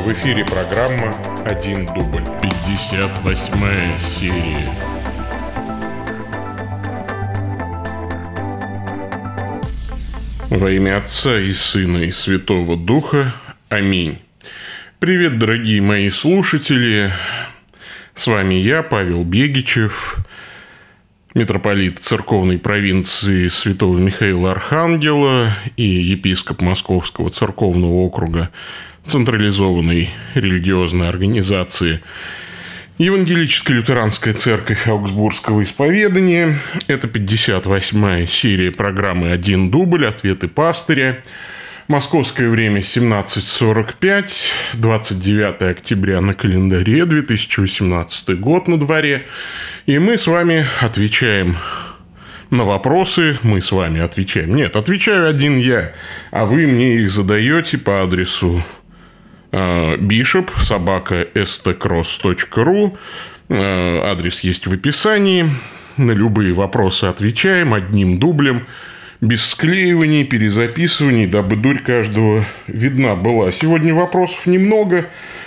В эфире программа «Один дубль». 58 серия. Во имя Отца и Сына и Святого Духа. Аминь. Привет, дорогие мои слушатели. С вами я, Павел Бегичев, митрополит церковной провинции Святого Михаила Архангела и епископ Московского церковного округа централизованной религиозной организации Евангелическая лютеранская церковь Аугсбургского исповедания. Это 58-я серия программы «Один дубль. Ответы пастыря». Московское время 17.45, 29 октября на календаре, 2018 год на дворе. И мы с вами отвечаем на вопросы, мы с вами отвечаем. Нет, отвечаю один я, а вы мне их задаете по адресу bishop собака stcross.ru. Адрес есть в описании. На любые вопросы отвечаем одним дублем, без склеиваний, перезаписываний, дабы дурь каждого видна была. Сегодня вопросов немного,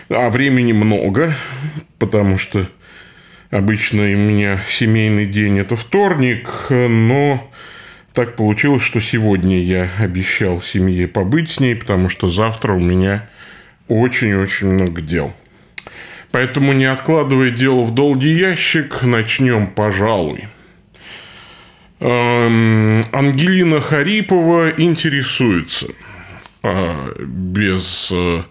а времени много, потому что обычно у меня семейный день – это вторник, но так получилось, что сегодня я обещал семье побыть с ней, потому что завтра у меня очень-очень много дел. Поэтому, не откладывая дело в долгий ящик, начнем, пожалуй. Эм, Ангелина Харипова интересуется а, без э,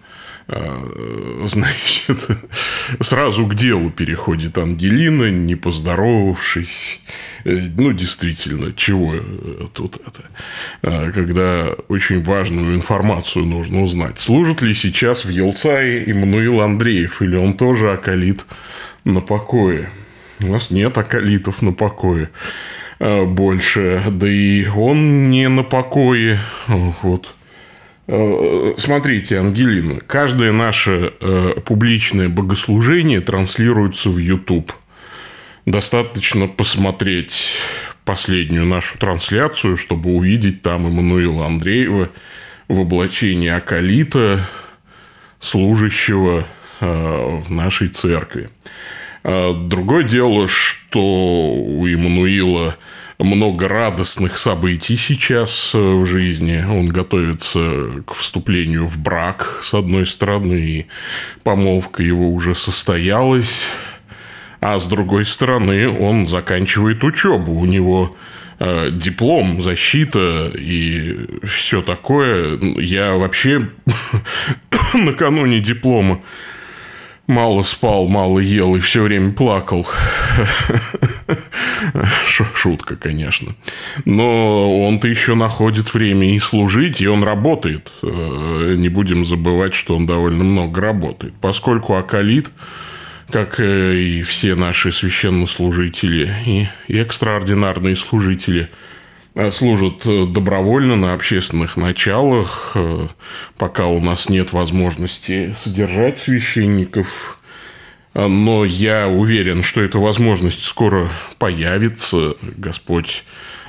значит, сразу к делу переходит Ангелина, не поздоровавшись. Э, ну, действительно, чего тут это? А, когда очень важную информацию нужно узнать. Служит ли сейчас в Елцае Иммануил Андреев, или он тоже околит на покое? У нас нет околитов на покое а, больше. Да и он не на покое. Вот Э, смотрите, Ангелина, каждое наше э, публичное богослужение транслируется в YouTube. Достаточно посмотреть последнюю нашу трансляцию, чтобы увидеть там Эммануила Андреева в облачении Акалита, служащего э, в нашей церкви. Э, другое дело, что у Эммануила много радостных событий сейчас э, в жизни. Он готовится к вступлению в брак, с одной стороны, и помолвка его уже состоялась. А с другой стороны, он заканчивает учебу. У него э, диплом, защита и все такое. Я вообще накануне диплома мало спал, мало ел и все время плакал. Шутка, конечно. Но он-то еще находит время и служить, и он работает. Э, не будем забывать, что он довольно много работает. Поскольку Акалит, как э, и все наши священнослужители и экстраординарные служители – служат э, добровольно на общественных началах, э, пока у нас нет возможности содержать священников. Но я уверен, что эта возможность скоро появится. Господь,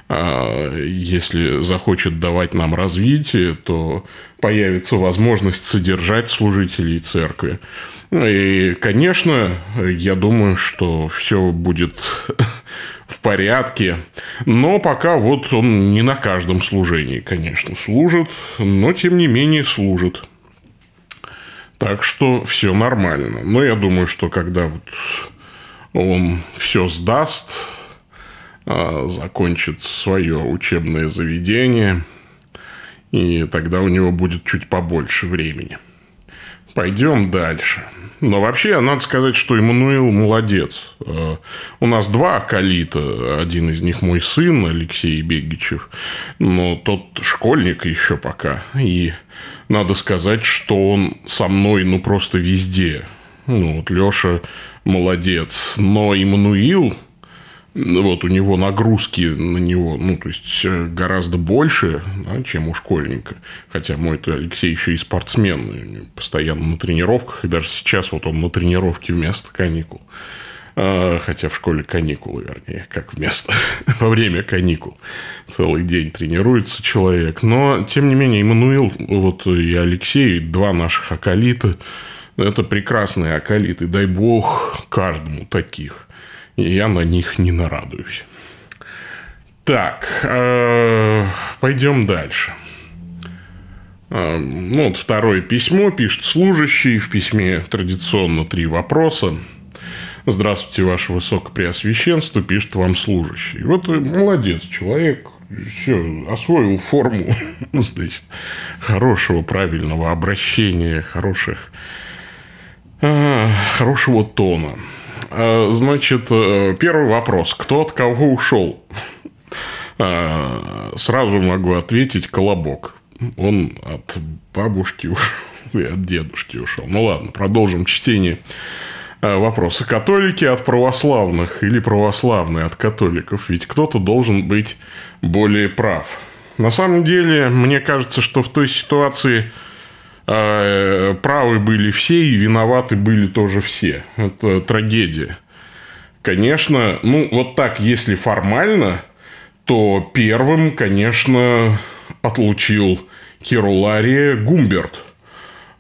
если захочет давать нам развитие, то появится возможность содержать служителей церкви. И, конечно, я думаю, что все будет в порядке. Но пока вот он не на каждом служении, конечно, служит, но тем не менее служит. Так что все нормально. Но я думаю, что когда вот он все сдаст, а, закончит свое учебное заведение, и тогда у него будет чуть побольше времени. Пойдем дальше. Но вообще, надо сказать, что Эммануил молодец. Э, у нас два калита. Один из них мой сын, Алексей Бегичев. Но тот школьник еще пока. И надо сказать, что он со мной, ну, просто везде. Ну, вот Леша молодец. Но Эммануил вот у него нагрузки на него, ну, то есть э, гораздо больше, да, чем у школьника. Хотя мой -то Алексей еще и спортсмен, постоянно на тренировках, и даже сейчас вот он на тренировке вместо каникул. А, хотя в школе каникулы, вернее, как вместо, во время каникул. Целый день тренируется человек. Но, тем не менее, Иммануил вот, и Алексей, два наших акалита, Это прекрасные акалиты. Дай бог каждому таких. Я на них не нарадуюсь. Так, э, пойдем дальше. Э, ну, вот второе письмо пишет служащий. В письме традиционно три вопроса. Здравствуйте, ваше высокопреосвященство, пишет вам служащий. Вот молодец человек, все, освоил форму, значит, хорошего, правильного обращения, хороших, э, хорошего тона. А, значит, э, первый вопрос. Кто от кого ушел? А, сразу могу ответить Колобок. Он от бабушки и от дедушки ушел. Ну ладно, продолжим чтение вопроса. Католики от православных или православные от католиков? Ведь кто-то должен быть более прав. На самом деле, мне кажется, что в той ситуации э, правы были все и виноваты были тоже все. Это трагедия. Конечно, ну вот так, если формально, то первым, конечно, отлучил Кирулария Гумберт.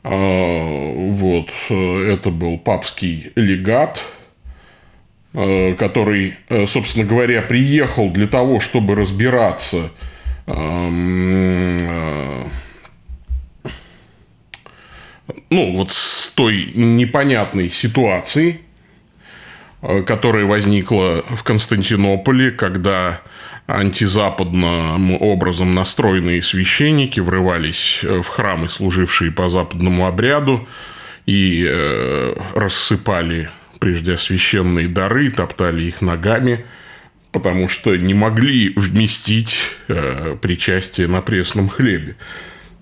А, вот, это был папский легат, а, который, э, собственно говоря, приехал для того, чтобы разбираться а, ну, вот с той непонятной ситуацией, которая возникла в Константинополе, когда антизападным образом настроенные священники врывались в храмы, служившие по западному обряду, и э, рассыпали прежде священные дары, топтали их ногами, потому что не могли вместить э, причастие на пресном хлебе.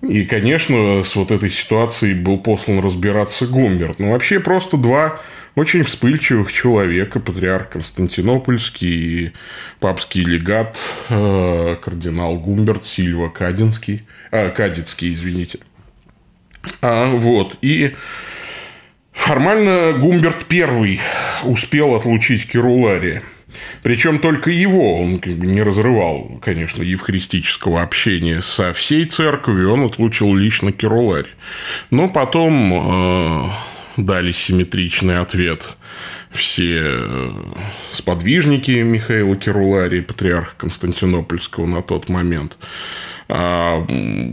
И, конечно, с вот этой ситуацией был послан разбираться Гумберт. Но вообще просто два очень вспыльчивых человека, патриарх Константинопольский и папский легат, э, кардинал Гумберт Сильва Кадинский, э, Кадицкий, извините. А, вот, и формально Гумберт первый успел отлучить Керулария. Причем только его он как бы не разрывал, конечно, евхаристического общения со всей церковью, он отлучил лично Керулари. Но потом э, дали симметричный ответ все э, сподвижники Михаила Керулари, патриарха Константинопольского на тот момент. А,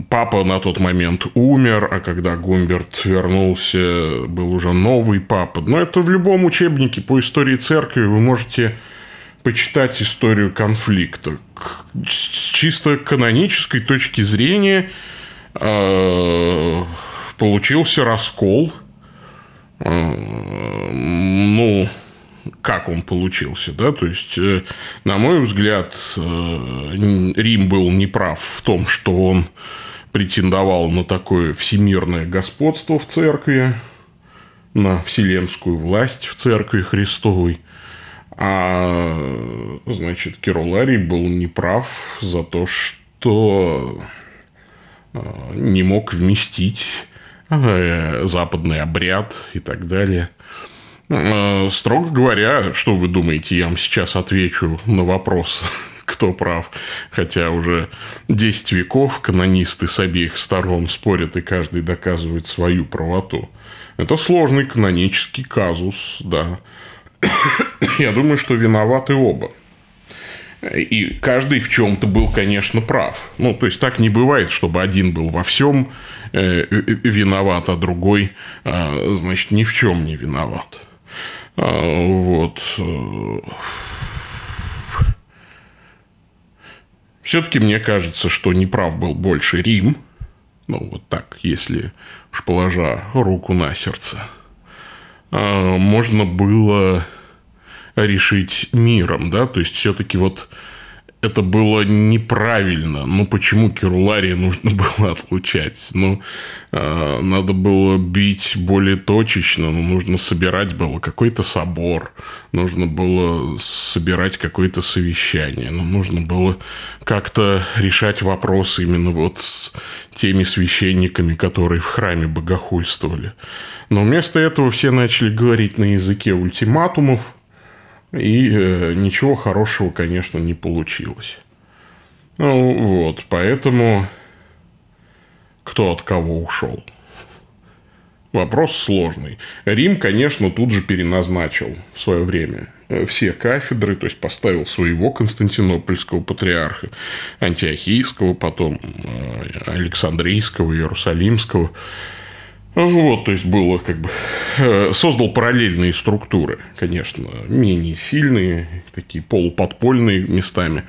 папа на тот момент умер, а когда Гумберт вернулся, был уже новый папа. Но это в любом учебнике по истории церкви вы можете почитать историю конфликта. С чисто канонической точки зрения э, получился раскол – ну, как он получился, да, то есть, э, на мой взгляд, э, Рим был неправ в том, что он претендовал на такое всемирное господство в церкви, на вселенскую власть в церкви Христовой, а, значит, Керуларий был неправ за то, что э, не мог вместить Э, западный обряд и так далее. Э, строго говоря, что вы думаете, я вам сейчас отвечу на вопрос, кто прав. Хотя уже 10 веков канонисты с обеих сторон спорят, и каждый доказывает свою правоту. Это сложный канонический казус, да. Я думаю, что виноваты оба. И каждый в чем-то был, конечно, прав. Ну, то есть так не бывает, чтобы один был во всем э, виноват, а другой, э, значит, ни в чем не виноват. А, вот. Все-таки мне кажется, что неправ был больше Рим. Ну, вот так, если уж положа руку на сердце. А, можно было решить миром, да, то есть все-таки вот это было неправильно. Ну, почему Керулария нужно было отлучать? Ну, э, надо было бить более точечно, ну, нужно собирать было какой-то собор, нужно было собирать какое-то совещание, ну, нужно было как-то решать вопросы именно вот с теми священниками, которые в храме богохульствовали. Но вместо этого все начали говорить на языке ультиматумов – и э, ничего хорошего, конечно, не получилось. Ну, вот, поэтому кто от кого ушел? Вопрос сложный. Рим, конечно, тут же переназначил в свое время э, все кафедры, то есть поставил своего константинопольского патриарха, антиохийского, потом э, Александрийского, Иерусалимского. Вот, то есть было как бы э, создал параллельные структуры, конечно, менее сильные, такие полуподпольные местами.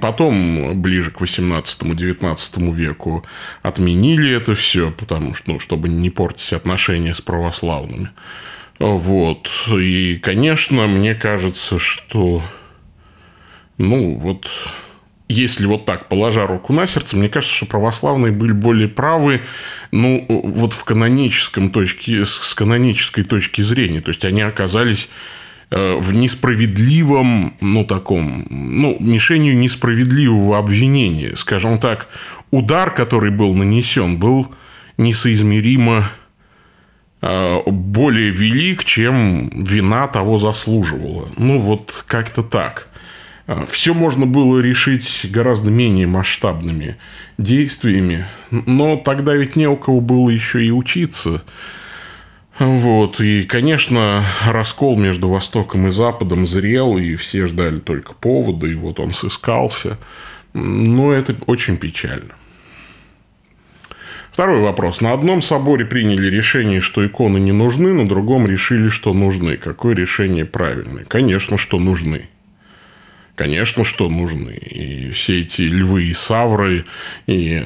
Потом ближе к 18-19 веку отменили это все, потому что, ну, чтобы не портить отношения с православными. Вот. И, конечно, мне кажется, что ну, вот если вот так, положа руку на сердце, мне кажется, что православные были более правы, ну, вот в каноническом точке, с канонической точки зрения. То есть, они оказались э, в несправедливом, ну, таком, ну, мишенью несправедливого обвинения. Скажем так, удар, который был нанесен, был несоизмеримо э, более велик, чем вина того заслуживала. Ну, вот как-то так. А, Все можно было решить гораздо менее масштабными действиями, но тогда ведь не у кого было еще и учиться. Вот. И, конечно, раскол между Востоком и Западом зрел, и все ждали только повода, и вот он сыскался. Но это очень печально. Второй вопрос. На одном соборе приняли решение, что иконы не нужны, на другом решили, что нужны. Какое решение правильное? Конечно, что нужны. Конечно, что нужны. И все эти львы и савры и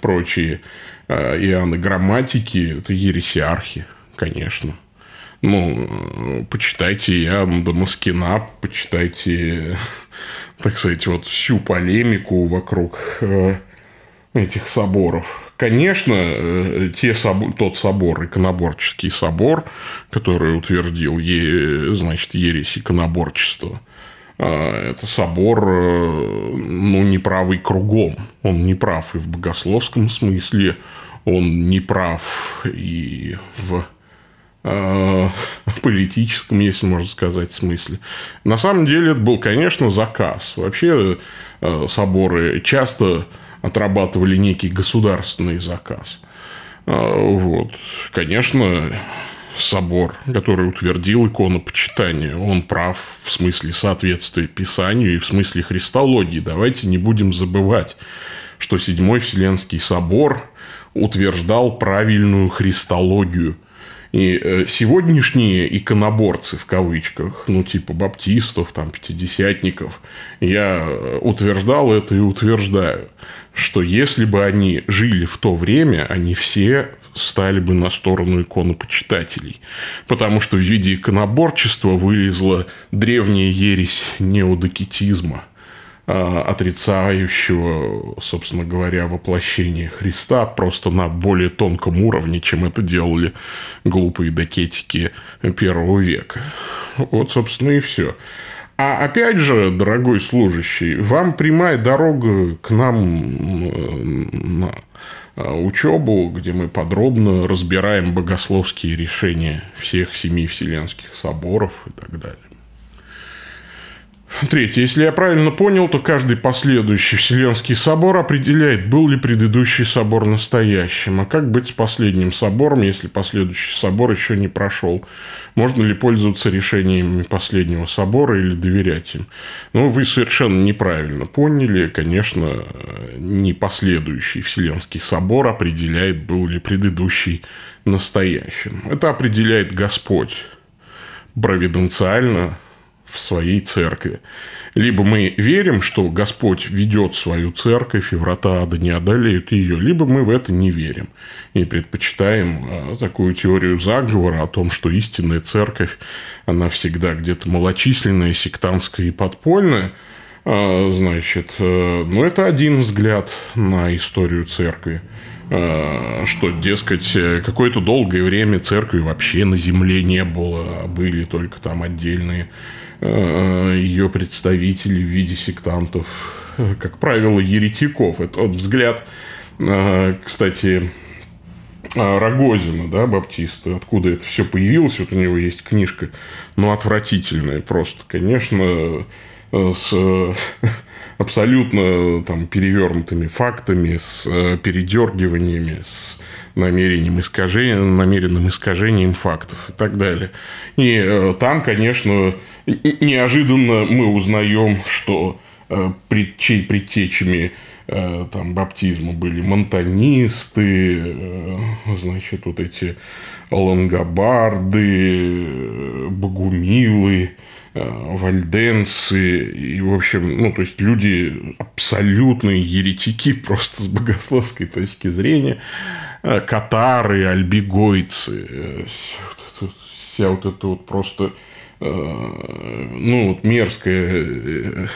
прочие э, Иоанны грамматики – это ересиархи, конечно. Ну, почитайте Иоанна Дамаскина, почитайте, так сказать, вот всю полемику вокруг э, этих соборов. Конечно, э, те собор, тот собор, иконоборческий собор, который утвердил, значит, ересь иконоборчества – это собор, э, ну, неправый кругом. Он не прав и в богословском смысле, он не прав и в э, политическом, если можно сказать, смысле. На самом деле, это был, конечно, заказ. Вообще, э, соборы часто отрабатывали некий государственный заказ. Вот. Конечно, собор, который утвердил иконопочитание. Он прав в смысле соответствия Писанию и в смысле христологии. Давайте не будем забывать, что Седьмой Вселенский собор утверждал правильную христологию. И э, сегодняшние иконоборцы, в кавычках, ну, типа баптистов, там, пятидесятников, я э, утверждал это и утверждаю, что если бы они жили в то время, они все стали бы на сторону иконопочитателей. Потому что в виде иконоборчества вылезла древняя ересь неодокетизма, а, отрицающего, собственно говоря, воплощение Христа просто на более тонком уровне, чем это делали глупые докетики первого века. Вот, собственно, и все. А опять же, дорогой служащий, вам прямая дорога к нам на учебу, где мы подробно разбираем богословские решения всех семи вселенских соборов и так далее. Третье. Если я правильно понял, то каждый последующий Вселенский собор определяет, был ли предыдущий собор настоящим. А как быть с последним собором, если последующий собор еще не прошел? Можно ли пользоваться решениями последнего собора или доверять им? Ну, вы совершенно неправильно поняли. Конечно, не последующий Вселенский собор определяет, был ли предыдущий настоящим. Это определяет Господь провиденциально – в своей церкви. Либо мы верим, что Господь ведет свою церковь, и врата ада не одолеют ее, либо мы в это не верим и предпочитаем а, такую теорию заговора о том, что истинная церковь, она всегда где-то малочисленная, сектантская и подпольная, а, значит, э, ну, это один взгляд на историю церкви что, дескать, какое-то долгое время церкви вообще на земле не было, а были только там отдельные Э, ее представителей в виде сектантов, э, как правило, еретиков. Это вот взгляд, э, кстати, Рогозина, да, баптиста, откуда это все появилось, вот у него есть книжка, ну, отвратительная просто, конечно, с абсолютно там перевернутыми фактами, с передергиваниями, с намерением искажения, намеренным искажением фактов и так далее. И э, там, конечно, неожиданно мы узнаем, что э, предтечами э, там баптизма были монтанисты, э, значит, вот эти лангобарды, богумилы, э, вальденсы, и, в общем, ну, то есть, люди абсолютные еретики просто с богословской точки зрения, Э, катары, альбигойцы, э, вся вот эта вот просто э, ну, вот мерзкая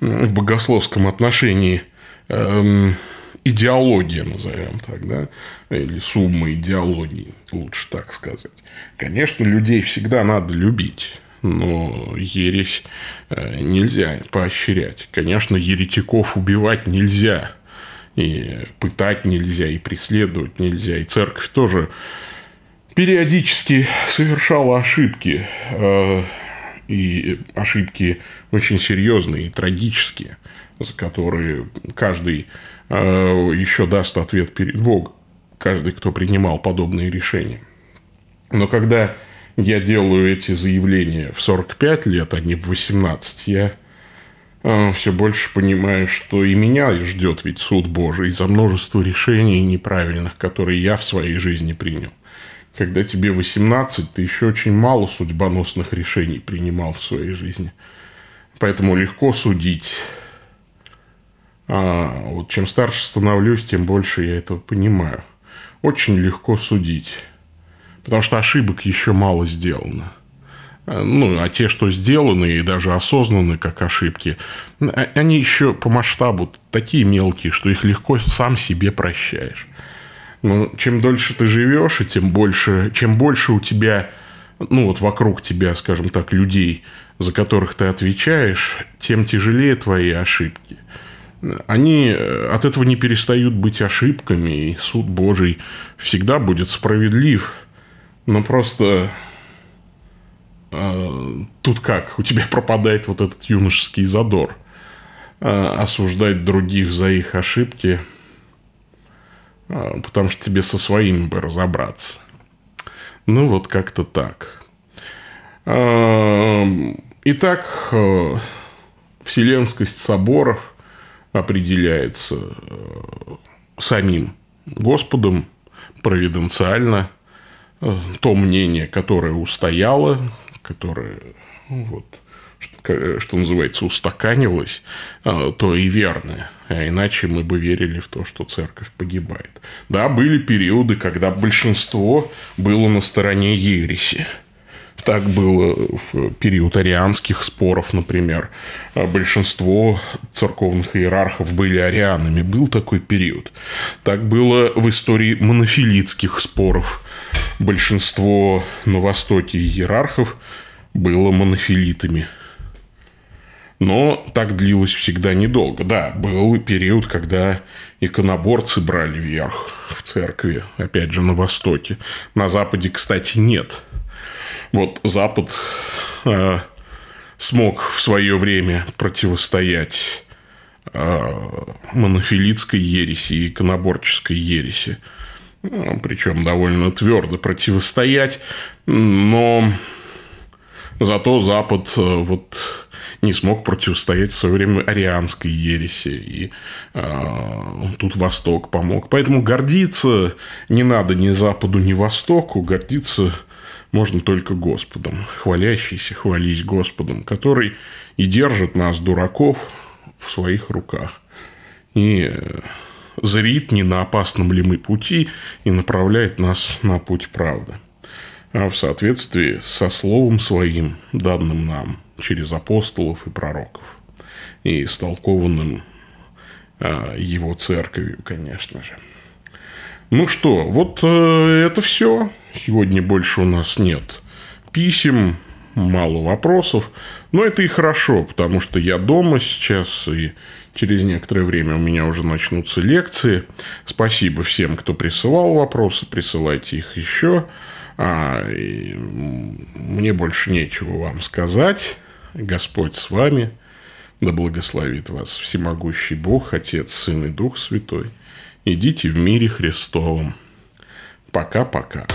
в богословском отношении эм, идеология, назовем так, да, или сумма идеологии, лучше так сказать. Конечно, людей всегда надо любить, но ересь нельзя поощрять. Конечно, еретиков убивать нельзя – и пытать нельзя, и преследовать нельзя. И церковь тоже периодически совершала ошибки. Э, и ошибки очень серьезные и трагические, за которые каждый э, еще даст ответ перед Богом. Каждый, кто принимал подобные решения. Но когда я делаю эти заявления в 45 лет, а не в 18, я а, все больше понимаю, что и меня ждет ведь суд Божий за множество решений неправильных, которые я в своей жизни принял. Когда тебе 18, ты еще очень мало судьбоносных решений принимал в своей жизни. Поэтому легко судить. А вот чем старше становлюсь, тем больше я этого понимаю. Очень легко судить. Потому что ошибок еще мало сделано. Э, ну, а те, что сделаны и даже осознаны как ошибки, а, они еще по масштабу такие мелкие, что их легко сам себе прощаешь. Но чем дольше ты живешь, и тем больше, чем больше у тебя, ну вот вокруг тебя, скажем так, людей, за которых ты отвечаешь, тем тяжелее твои ошибки. Они э, от этого не перестают быть ошибками, и суд Божий всегда будет справедлив. Но просто а, тут как? У тебя пропадает вот этот юношеский задор. А, осуждать других за их ошибки, а, потому что тебе со своими бы разобраться. Ну, вот как-то так. Итак, вселенскость соборов определяется самим Господом провиденциально. То мнение, которое устояло, которая, ну, вот, что, что называется, устаканилась, а, то и верная. А иначе мы бы верили в то, что церковь погибает. Да, были периоды, когда большинство было на стороне ереси. Так было в период арианских споров, например. А большинство церковных иерархов были арианами. Был такой период. Так было в истории монофилитских споров большинство на Востоке иерархов было монофилитами. Но так длилось всегда недолго. Да, был период, когда иконоборцы брали верх в церкви, опять же, на Востоке. На Западе, кстати, нет. Вот Запад э, смог в свое время противостоять э, монофилитской ереси и иконоборческой ереси ну, причем довольно твердо противостоять, но зато Запад э, вот не смог противостоять в свое время арианской ереси. И э, тут Восток помог. Поэтому гордиться не надо ни Западу, ни Востоку. Гордиться можно только Господом. Хвалящийся, хвались Господом, который и держит нас, дураков, в своих руках. И э, зрит, не на опасном ли мы пути, и направляет нас на путь правды. А в соответствии со словом своим, данным нам через апостолов и пророков, и истолкованным а, его церковью, конечно же. Ну что, вот э, это все. Сегодня больше у нас нет писем, мало вопросов. Но это и хорошо, потому что я дома сейчас, и Через некоторое время у меня уже начнутся лекции. Спасибо всем, кто присылал вопросы. Присылайте их еще. А, мне больше нечего вам сказать. Господь с вами. Да благословит вас всемогущий Бог, Отец, Сын и Дух Святой. Идите в мире Христовом. Пока-пока.